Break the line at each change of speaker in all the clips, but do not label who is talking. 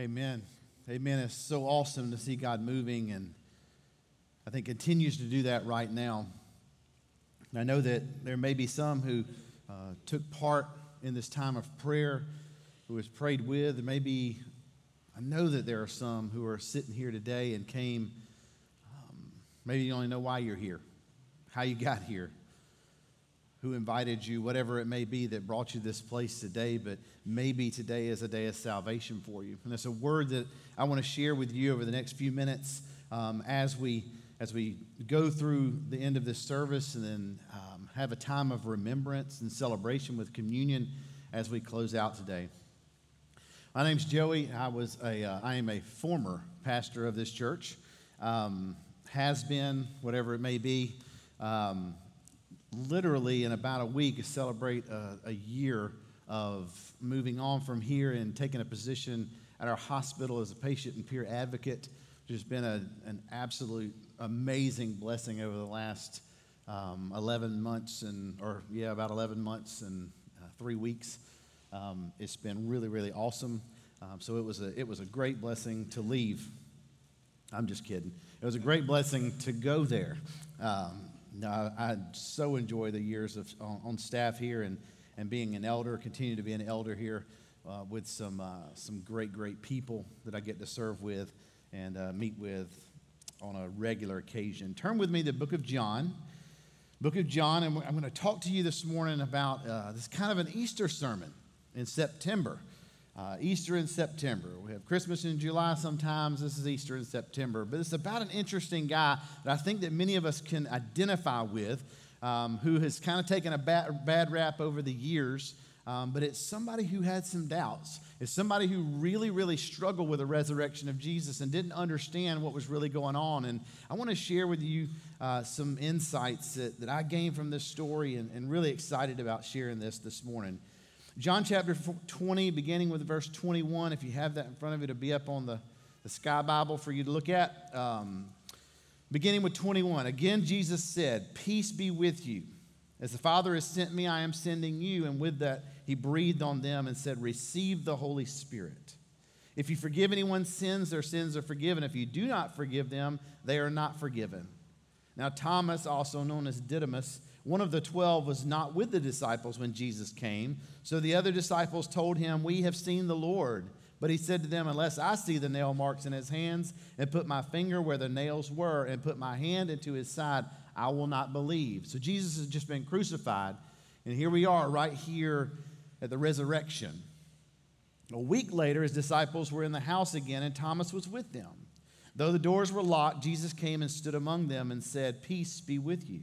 Amen. Amen. It's so awesome to see God moving, and I think continues to do that right now. I know that there may be some who uh, took part in this time of prayer, who was prayed with. There may be, I know that there are some who are sitting here today and came. Um, maybe you only know why you're here, how you got here who invited you, whatever it may be that brought you this place today, but maybe today is a day of salvation for you. And it's a word that I want to share with you over the next few minutes um, as we as we go through the end of this service and then um, have a time of remembrance and celebration with communion as we close out today. My name's Joey. I was a uh, I am a former pastor of this church. Um, has been, whatever it may be. Um, literally in about a week celebrate a, a, year of moving on from here and taking a position at our hospital as a patient and peer advocate, which has been a, an absolute amazing blessing over the last um, 11 months and, or yeah, about 11 months and uh, three weeks. Um, it's been really, really awesome. Um, so it was a it was a great blessing to leave. I'm just kidding. It was a great blessing to go there. Um, I, so enjoy the years of on, on, staff here and, and being an elder, continue to be an elder here uh, with some, uh, some great, great people that I get to serve with and uh, meet with on a regular occasion. Turn with me to the book of John. Book of John, and I'm going to talk to you this morning about uh, this kind of an Easter sermon in September. Uh, Easter in September. We have Christmas in July sometimes. This is Easter in September. But it's about an interesting guy that I think that many of us can identify with um, who has kind of taken a bad, bad rap over the years. Um, but it's somebody who had some doubts. It's somebody who really, really struggled with the resurrection of Jesus and didn't understand what was really going on. And I want to share with you uh, some insights that, that I gained from this story and, and really excited about sharing this this morning. John chapter 20, beginning with verse 21. If you have that in front of you, to be up on the, the Sky Bible for you to look at. Um, beginning with 21. Again, Jesus said, Peace be with you. As the Father has sent me, I am sending you. And with that, he breathed on them and said, Receive the Holy Spirit. If you forgive anyone's sins, their sins are forgiven. If you do not forgive them, they are not forgiven. Now, Thomas, also known as Didymus, one of the twelve was not with the disciples when Jesus came. So the other disciples told him, We have seen the Lord. But he said to them, Unless I see the nail marks in his hands, and put my finger where the nails were, and put my hand into his side, I will not believe. So Jesus has just been crucified. And here we are, right here at the resurrection. A week later, his disciples were in the house again, and Thomas was with them. Though the doors were locked, Jesus came and stood among them and said, Peace be with you.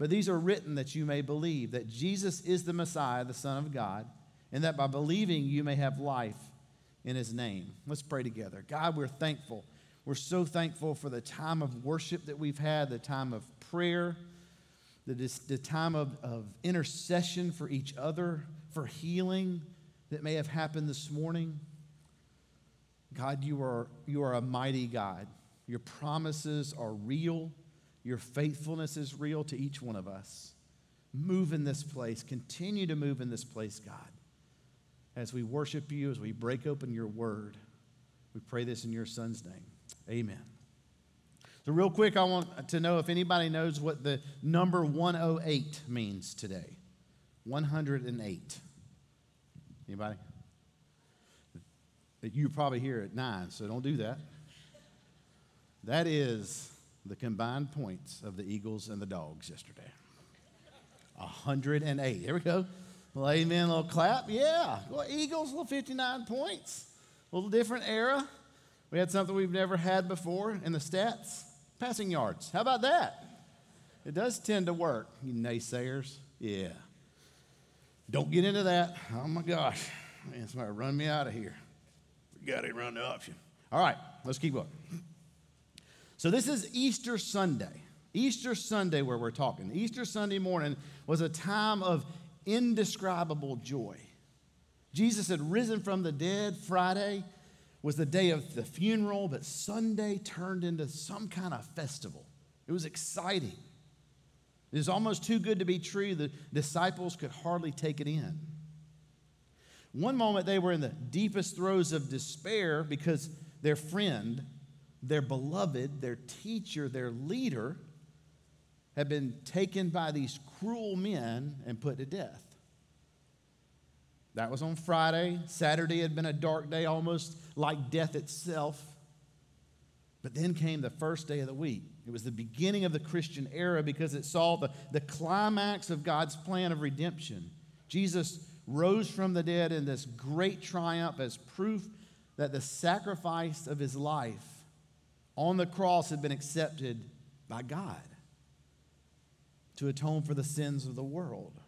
But these are written that you may believe that Jesus is the Messiah, the Son of God and that by believing you may have life in his name. Let's pray together. God, we're thankful. We're so thankful for the time of worship that we've had, the time of prayer, the, the time of, of intercession for each other, for healing that may have happened this morning. God, you are, you are a mighty God. Your promises are real. Your faithfulness is real to each one of us. Move in this place. Continue to move in this place, God as we worship you, as we break open your word. We pray this in your son's name. Amen. So, real quick, I want to know if anybody knows what the number 108 means today. 108. Anybody? You probably hear at nine, so don't do that. That is the combined points of the Eagles and the Dogs yesterday. 108. Here we go. Well, amen. A little clap. Yeah. Well, Eagles, little 59 points. A little different era. We had something we've never had before in the stats passing yards. How about that? It does tend to work, you naysayers. Yeah. Don't get into that. Oh my gosh. Man, somebody run me out of here. We got to run the option. All right, let's keep going. So, this is Easter Sunday. Easter Sunday, where we're talking. Easter Sunday morning was a time of indescribable joy. Jesus had risen from the dead. Friday was the day of the funeral, but Sunday turned into some kind of festival. It was exciting. It was almost too good to be true. The disciples could hardly take it in. One moment they were in the deepest throes of despair because their friend, their beloved, their teacher, their leader had been taken by these cruel men and put to death. That was on Friday. Saturday had been a dark day, almost like death itself. But then came the first day of the week. It was the beginning of the Christian era because it saw the, the climax of God's plan of redemption. Jesus rose from the dead in this great triumph as proof that the sacrifice of his life on the cross had been accepted by God to atone for the sins of the world.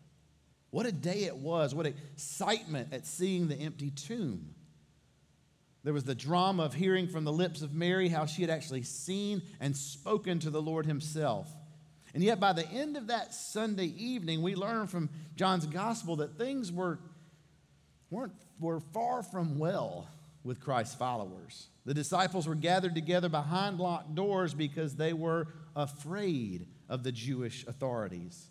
What a day it was. What excitement at seeing the empty tomb. There was the drama of hearing from the lips of Mary how she had actually seen and spoken to the Lord himself. And yet, by the end of that Sunday evening, we learn from John's gospel that things were, weren't, were far from well with Christ's followers. The disciples were gathered together behind locked doors because they were afraid of the Jewish authorities.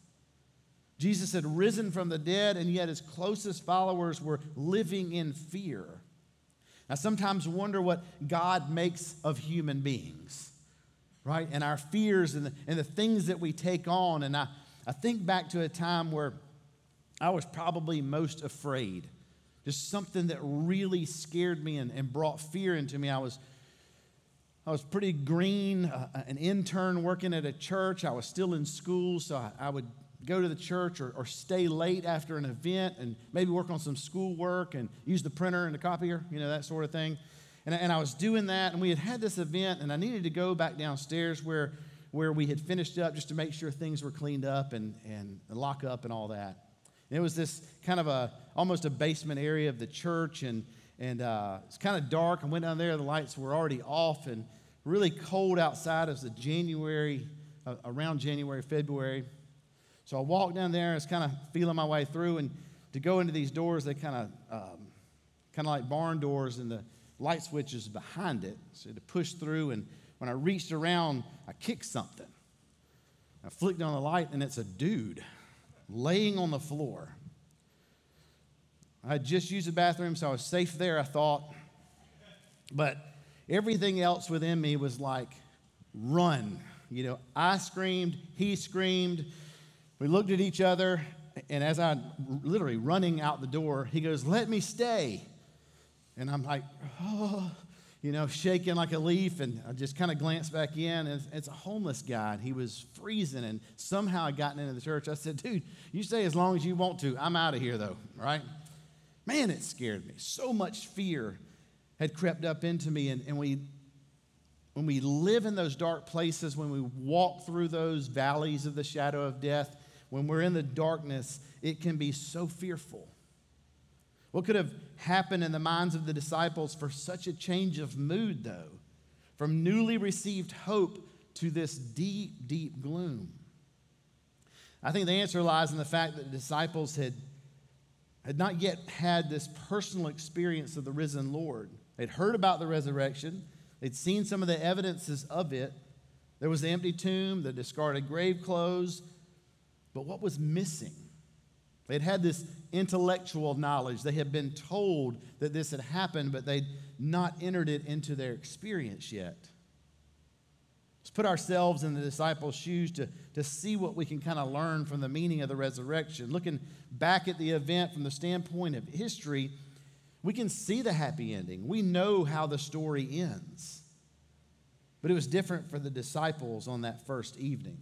Jesus had risen from the dead, and yet his closest followers were living in fear. I sometimes wonder what God makes of human beings, right? And our fears and the, and the things that we take on. And I, I think back to a time where I was probably most afraid. Just something that really scared me and, and brought fear into me. I was, I was pretty green, uh, an intern working at a church. I was still in school, so I, I would go to the church or, or stay late after an event and maybe work on some schoolwork and use the printer and the copier, you know, that sort of thing. And, and I was doing that, and we had had this event, and I needed to go back downstairs where, where we had finished up just to make sure things were cleaned up and, and lock up and all that. And it was this kind of a almost a basement area of the church, and, and uh, it's kind of dark. I went down there, the lights were already off, and really cold outside. It was the January, uh, around January, February. So I walked down there and was kind of feeling my way through. And to go into these doors, they kind of um, kind of like barn doors, and the light switch is behind it. So to push through, and when I reached around, I kicked something. I flicked on the light, and it's a dude laying on the floor. I just used the bathroom, so I was safe there, I thought. But everything else within me was like, run. You know, I screamed, he screamed. We looked at each other, and as I literally running out the door, he goes, Let me stay. And I'm like, Oh, you know, shaking like a leaf. And I just kind of glanced back in, and it's a homeless guy. And he was freezing, and somehow I gotten into the church. I said, Dude, you stay as long as you want to. I'm out of here, though, right? Man, it scared me. So much fear had crept up into me, and, and we when we live in those dark places, when we walk through those valleys of the shadow of death, when we're in the darkness, it can be so fearful. What could have happened in the minds of the disciples for such a change of mood, though? From newly received hope to this deep, deep gloom? I think the answer lies in the fact that the disciples had, had not yet had this personal experience of the risen Lord. They'd heard about the resurrection, they'd seen some of the evidences of it. There was the empty tomb, the discarded grave clothes, but what was missing? They'd had this intellectual knowledge. They had been told that this had happened, but they'd not entered it into their experience yet. Let's put ourselves in the disciples' shoes to, to see what we can kind of learn from the meaning of the resurrection. Looking back at the event from the standpoint of history, we can see the happy ending. We know how the story ends. But it was different for the disciples on that first evening.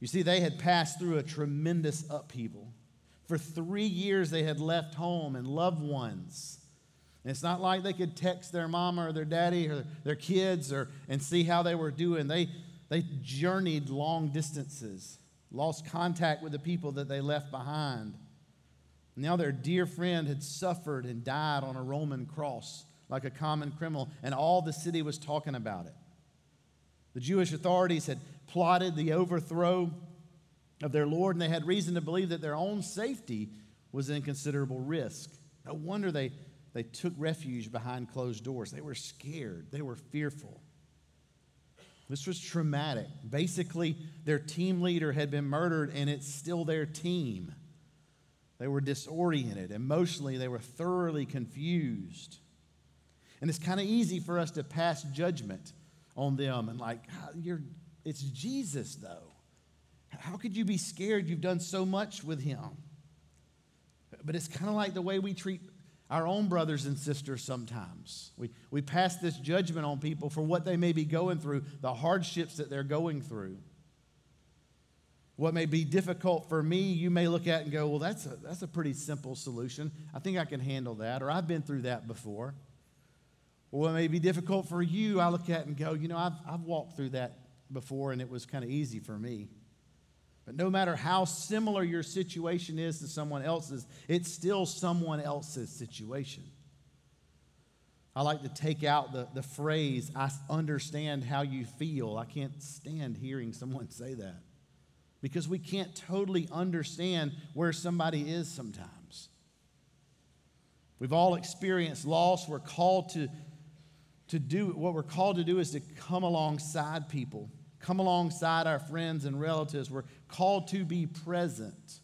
You see, they had passed through a tremendous upheaval. For three years, they had left home and loved ones. And it's not like they could text their mama or their daddy or their kids or, and see how they were doing. They, they journeyed long distances, lost contact with the people that they left behind. Now their dear friend had suffered and died on a Roman cross like a common criminal, and all the city was talking about it. The Jewish authorities had plotted the overthrow of their Lord, and they had reason to believe that their own safety was in considerable risk. No wonder they, they took refuge behind closed doors. They were scared, they were fearful. This was traumatic. Basically, their team leader had been murdered, and it's still their team. They were disoriented. Emotionally, they were thoroughly confused. And it's kind of easy for us to pass judgment on them and, like, ah, you're, it's Jesus, though. How could you be scared? You've done so much with him. But it's kind of like the way we treat our own brothers and sisters sometimes. We, we pass this judgment on people for what they may be going through, the hardships that they're going through. What may be difficult for me, you may look at and go, well, that's a, that's a pretty simple solution. I think I can handle that, or I've been through that before. Or what may be difficult for you, I look at and go, you know, I've, I've walked through that before and it was kind of easy for me. But no matter how similar your situation is to someone else's, it's still someone else's situation. I like to take out the, the phrase, I understand how you feel. I can't stand hearing someone say that because we can't totally understand where somebody is sometimes. We've all experienced loss. We're called to, to do what we're called to do is to come alongside people come alongside our friends and relatives. We're called to be present,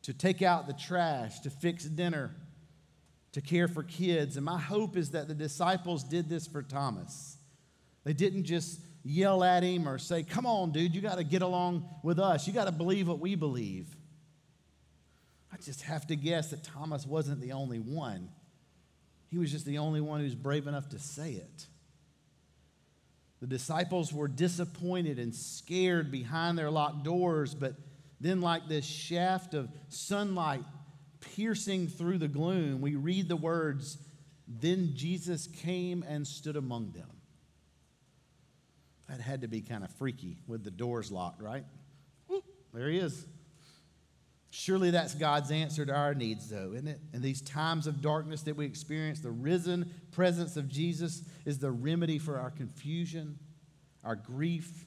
to take out the trash, to fix dinner, to care for kids. And my hope is that the disciples did this for Thomas. They didn't just yell at him or say, Come on, dude, you got to get along with us. You got to believe what we believe. I just have to guess that Thomas wasn't the only one. He was just the only one who's brave enough to say it. The disciples were disappointed and scared behind their locked doors, but then, like this shaft of sunlight piercing through the gloom, we read the words, Then Jesus came and stood among them. That had to be kind of freaky with the doors locked, right? there he is. Surely that's God's answer to our needs, though, isn't it? In these times of darkness that we experience, the risen presence of Jesus is the remedy for our confusion, our grief.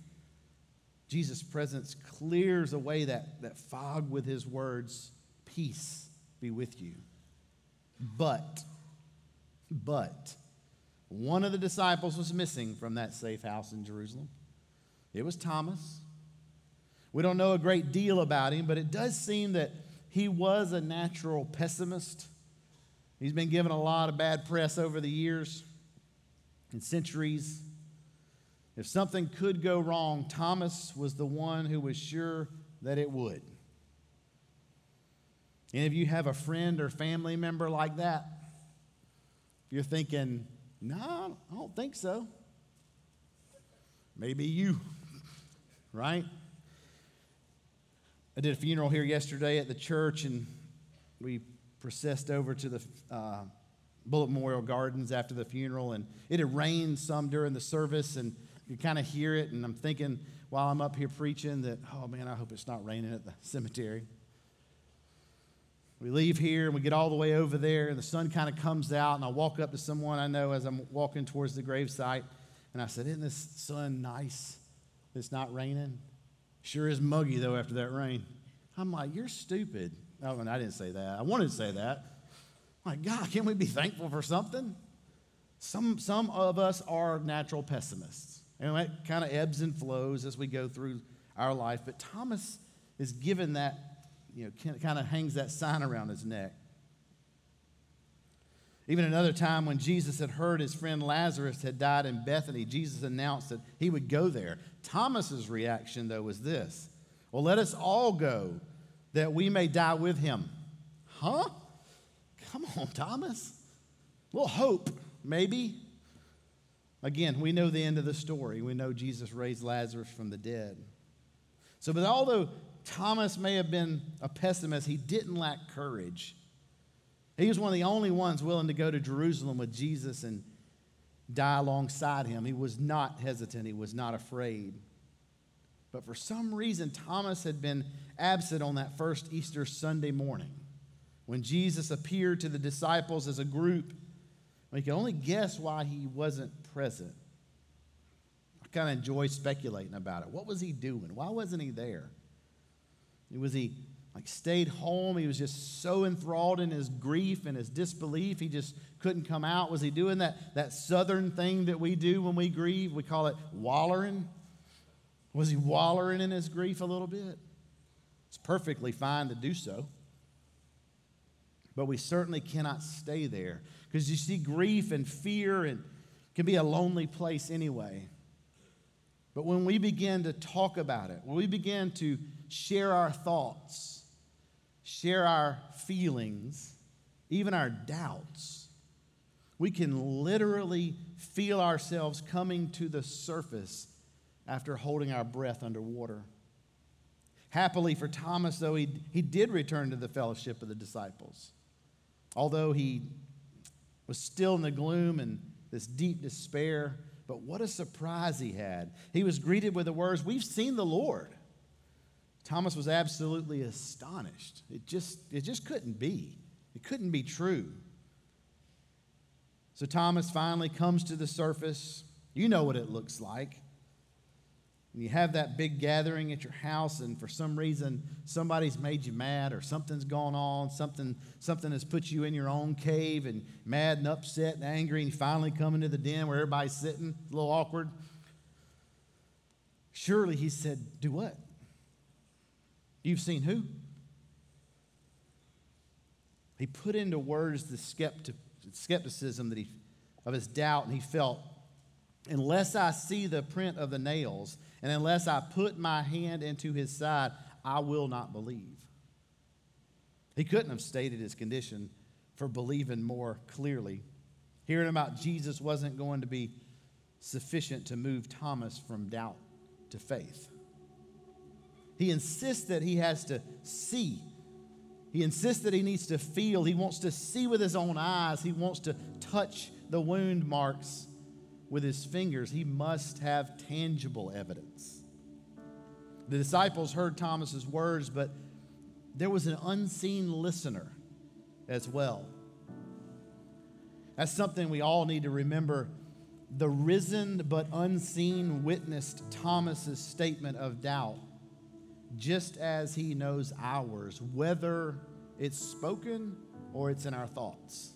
Jesus' presence clears away that, that fog with his words Peace be with you. But, but, one of the disciples was missing from that safe house in Jerusalem. It was Thomas. We don't know a great deal about him, but it does seem that he was a natural pessimist. He's been given a lot of bad press over the years and centuries. If something could go wrong, Thomas was the one who was sure that it would. Any of you have a friend or family member like that? You're thinking, no, I don't think so. Maybe you, right? I did a funeral here yesterday at the church, and we processed over to the uh, Bullock Memorial Gardens after the funeral, and it had rained some during the service, and you kind of hear it, and I'm thinking while I'm up here preaching that, oh man, I hope it's not raining at the cemetery. We leave here and we get all the way over there, and the sun kind of comes out, and I walk up to someone I know as I'm walking towards the gravesite, and I said, Isn't this sun nice? It's not raining. Sure is muggy, though, after that rain. I'm like, You're stupid. Oh, and I didn't say that. I wanted to say that. I'm like, God, can't we be thankful for something? Some, some of us are natural pessimists. And that kind of ebbs and flows as we go through our life. But Thomas is given that, you know, kind of hangs that sign around his neck. Even another time when Jesus had heard his friend Lazarus had died in Bethany, Jesus announced that he would go there. Thomas's reaction, though, was this Well, let us all go that we may die with him. Huh? Come on, Thomas. A little hope, maybe. Again, we know the end of the story. We know Jesus raised Lazarus from the dead. So, but although Thomas may have been a pessimist, he didn't lack courage. He was one of the only ones willing to go to Jerusalem with Jesus and die alongside him. He was not hesitant, he was not afraid. But for some reason, Thomas had been absent on that first Easter Sunday morning when Jesus appeared to the disciples as a group. We can only guess why he wasn't present. I kind of enjoy speculating about it. What was he doing? Why wasn't he there? Was he like stayed home? He was just so enthralled in his grief and his disbelief, he just couldn't come out. Was he doing that, that southern thing that we do when we grieve? We call it wallering. Was he wallering in his grief a little bit? It's perfectly fine to do so. But we certainly cannot stay there because you see, grief and fear and can be a lonely place anyway. But when we begin to talk about it, when we begin to share our thoughts, share our feelings, even our doubts, we can literally feel ourselves coming to the surface after holding our breath underwater. Happily for Thomas, though, he, he did return to the fellowship of the disciples. Although he was still in the gloom and this deep despair, but what a surprise he had. He was greeted with the words, We've seen the Lord. Thomas was absolutely astonished. It just, it just couldn't be. It couldn't be true. So Thomas finally comes to the surface. You know what it looks like. When you have that big gathering at your house and for some reason somebody's made you mad or something's gone on, something, something has put you in your own cave and mad and upset and angry, and you finally come into the den where everybody's sitting, a little awkward. Surely he said, Do what? You've seen who? He put into words the skeptic, skepticism that he, of his doubt, and he felt, unless I see the print of the nails, and unless I put my hand into his side, I will not believe. He couldn't have stated his condition for believing more clearly. Hearing about Jesus wasn't going to be sufficient to move Thomas from doubt to faith. He insists that he has to see. He insists that he needs to feel. He wants to see with his own eyes. He wants to touch the wound marks with his fingers, he must have tangible evidence. The disciples heard Thomas's words, but there was an unseen listener as well. That's something we all need to remember. The risen but unseen witnessed Thomas's statement of doubt, just as he knows ours, whether it's spoken or it's in our thoughts.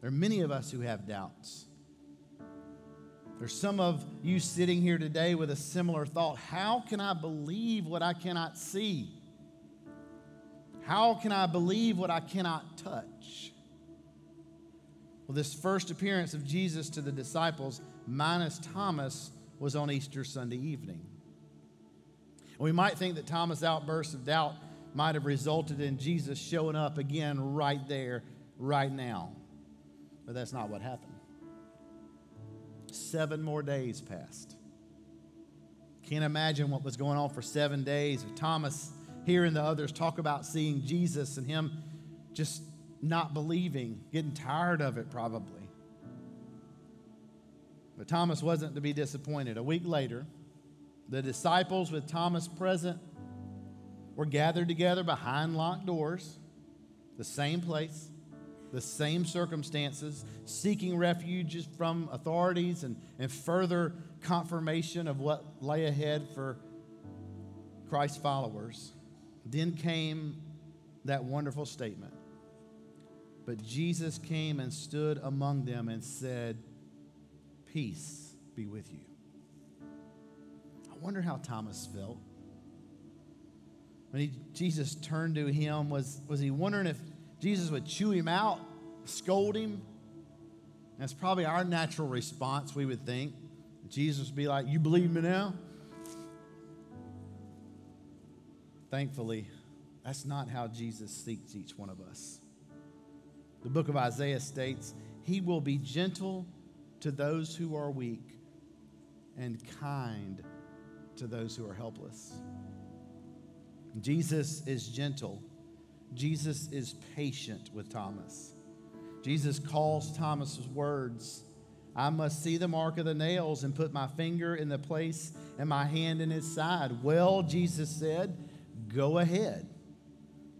There are many of us who have doubts. There's some of you sitting here today with a similar thought. How can I believe what I cannot see? How can I believe what I cannot touch? Well, this first appearance of Jesus to the disciples, minus Thomas, was on Easter Sunday evening. We might think that Thomas' outburst of doubt might have resulted in Jesus showing up again right there, right now. But that's not what happened. Seven more days passed. Can't imagine what was going on for seven days. Of Thomas hearing the others talk about seeing Jesus and him just not believing, getting tired of it probably. But Thomas wasn't to be disappointed. A week later, the disciples, with Thomas present, were gathered together behind locked doors, the same place the same circumstances, seeking refuge from authorities and, and further confirmation of what lay ahead for Christ's followers. Then came that wonderful statement. But Jesus came and stood among them and said, Peace be with you. Wonder how Thomas felt. When he, Jesus turned to him, was, was he wondering if Jesus would chew him out, scold him. That's probably our natural response, we would think. Jesus would be like, You believe me now? Thankfully, that's not how Jesus seeks each one of us. The book of Isaiah states, He will be gentle to those who are weak and kind to those who are helpless. Jesus is gentle Jesus is patient with Thomas. Jesus calls Thomas's words, I must see the mark of the nails and put my finger in the place and my hand in his side. Well, Jesus said, Go ahead.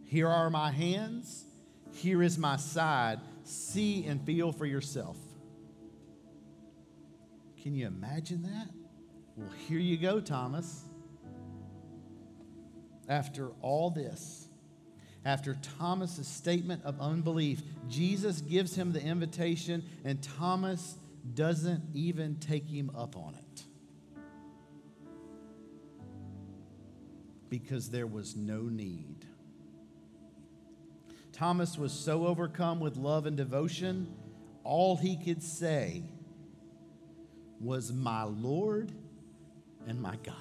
Here are my hands. Here is my side. See and feel for yourself. Can you imagine that? Well, here you go, Thomas. After all this, after Thomas's statement of unbelief, Jesus gives him the invitation, and Thomas doesn't even take him up on it. Because there was no need. Thomas was so overcome with love and devotion, all he could say was, My Lord and my God.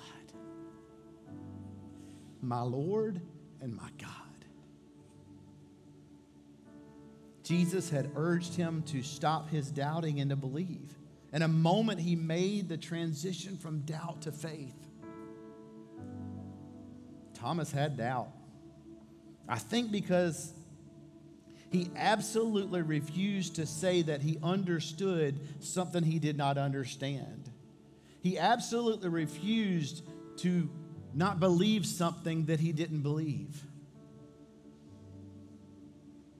My Lord and my God. Jesus had urged him to stop his doubting and to believe. In a moment, he made the transition from doubt to faith. Thomas had doubt. I think because he absolutely refused to say that he understood something he did not understand. He absolutely refused to not believe something that he didn't believe.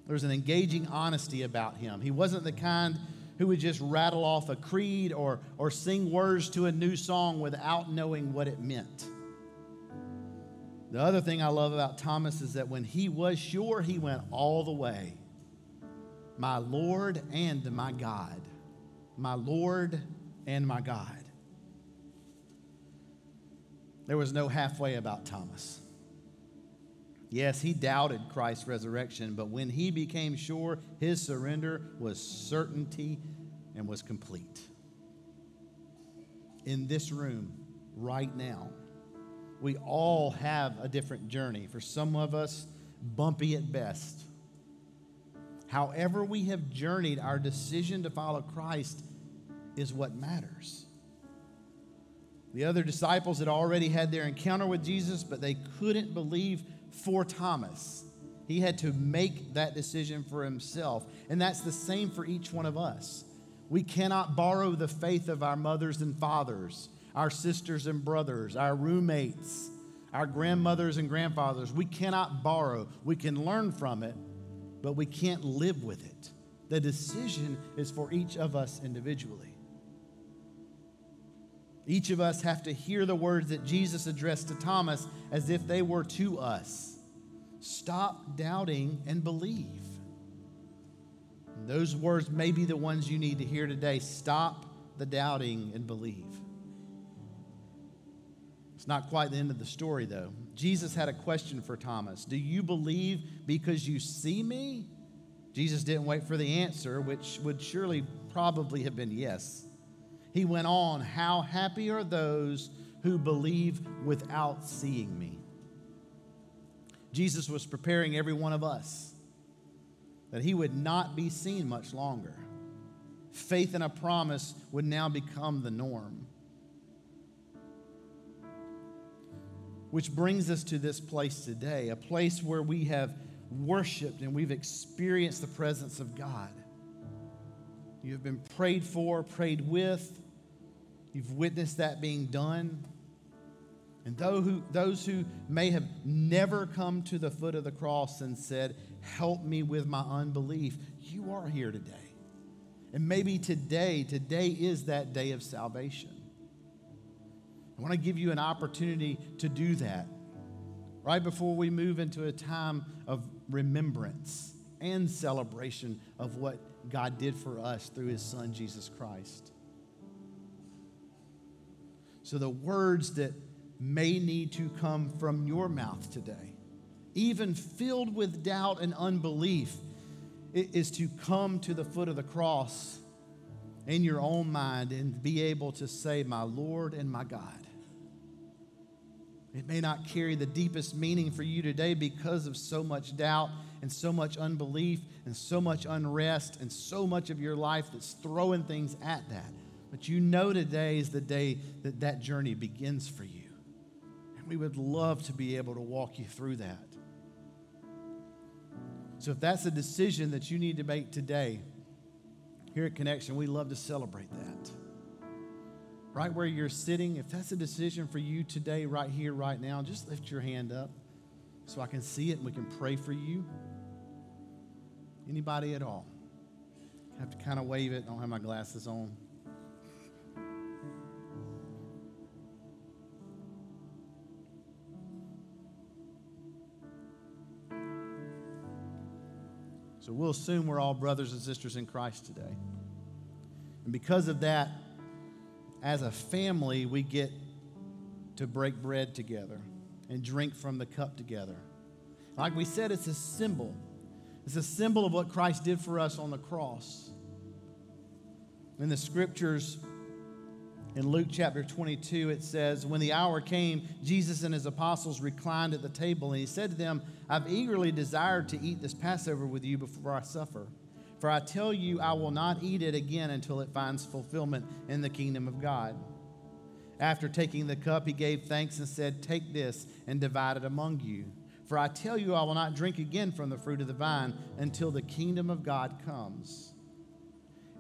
There was an engaging honesty about him. He wasn't the kind who would just rattle off a creed or, or sing words to a new song without knowing what it meant. The other thing I love about Thomas is that when he was sure, he went all the way my Lord and my God. My Lord and my God. There was no halfway about Thomas. Yes, he doubted Christ's resurrection, but when he became sure, his surrender was certainty and was complete. In this room, right now, we all have a different journey. For some of us, bumpy at best. However, we have journeyed, our decision to follow Christ is what matters. The other disciples had already had their encounter with Jesus, but they couldn't believe for Thomas. He had to make that decision for himself. And that's the same for each one of us. We cannot borrow the faith of our mothers and fathers, our sisters and brothers, our roommates, our grandmothers and grandfathers. We cannot borrow. We can learn from it, but we can't live with it. The decision is for each of us individually. Each of us have to hear the words that Jesus addressed to Thomas as if they were to us. Stop doubting and believe. those words may be the ones you need to hear today. Stop the doubting and believe. It's not quite the end of the story, though. Jesus had a question for Thomas Do you believe because you see me? Jesus didn't wait for the answer, which would surely probably have been yes. He went on, How happy are those who believe without seeing me? Jesus was preparing every one of us that he would not be seen much longer. Faith in a promise would now become the norm. Which brings us to this place today, a place where we have worshiped and we've experienced the presence of God. You have been prayed for, prayed with. You've witnessed that being done. And those who, may have never come to the foot of the cross and said, Help me with my unbelief, you are here today. And maybe today, today is that day of salvation. I want to give you an opportunity to do that right before we move into a time of remembrance and celebration of what God did for us through his son, Jesus Christ. So, the words that may need to come from your mouth today, even filled with doubt and unbelief, is to come to the foot of the cross in your own mind and be able to say, My Lord and my God. It may not carry the deepest meaning for you today because of so much doubt and so much unbelief and so much unrest and so much of your life that's throwing things at that. But you know today is the day that that journey begins for you. And we would love to be able to walk you through that. So if that's a decision that you need to make today, here at Connection, we love to celebrate that right where you're sitting, if that's a decision for you today, right here, right now, just lift your hand up so I can see it and we can pray for you. Anybody at all? I have to kind of wave it. I don't have my glasses on. So we'll assume we're all brothers and sisters in Christ today. And because of that, as a family, we get to break bread together and drink from the cup together. Like we said, it's a symbol. It's a symbol of what Christ did for us on the cross. In the scriptures, in Luke chapter 22, it says, When the hour came, Jesus and his apostles reclined at the table, and he said to them, I've eagerly desired to eat this Passover with you before I suffer. For I tell you, I will not eat it again until it finds fulfillment in the kingdom of God. After taking the cup, he gave thanks and said, Take this and divide it among you. For I tell you, I will not drink again from the fruit of the vine until the kingdom of God comes.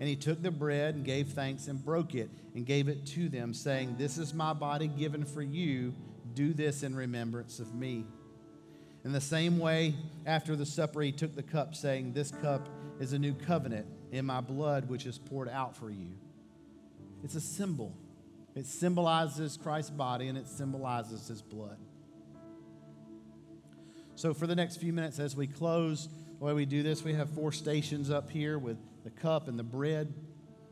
And he took the bread and gave thanks and broke it and gave it to them, saying, This is my body given for you. Do this in remembrance of me. In the same way, after the supper, he took the cup, saying, This cup is a new covenant in my blood, which is poured out for you. It's a symbol. It symbolizes Christ's body and it symbolizes his blood. So, for the next few minutes, as we close, the way we do this, we have four stations up here with the cup and the bread.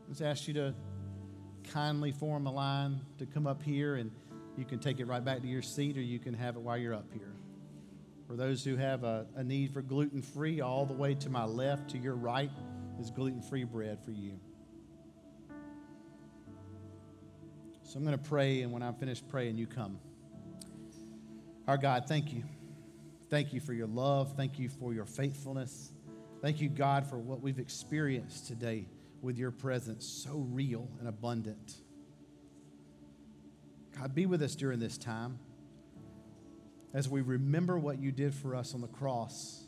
Let's ask you to kindly form a line to come up here, and you can take it right back to your seat, or you can have it while you're up here. For those who have a, a need for gluten free, all the way to my left, to your right, is gluten free bread for you. So I'm going to pray, and when I'm finished praying, you come. Our God, thank you. Thank you for your love. Thank you for your faithfulness. Thank you, God, for what we've experienced today with your presence, so real and abundant. God, be with us during this time as we remember what you did for us on the cross.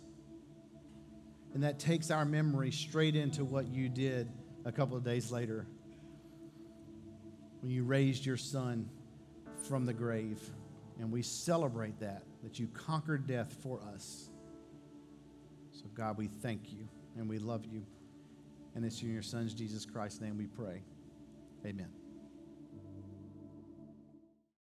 And that takes our memory straight into what you did a couple of days later when you raised your son from the grave. And we celebrate that, that you conquered death for us. So, God, we thank you and we love you. And it's in your Son's Jesus Christ's name we pray. Amen.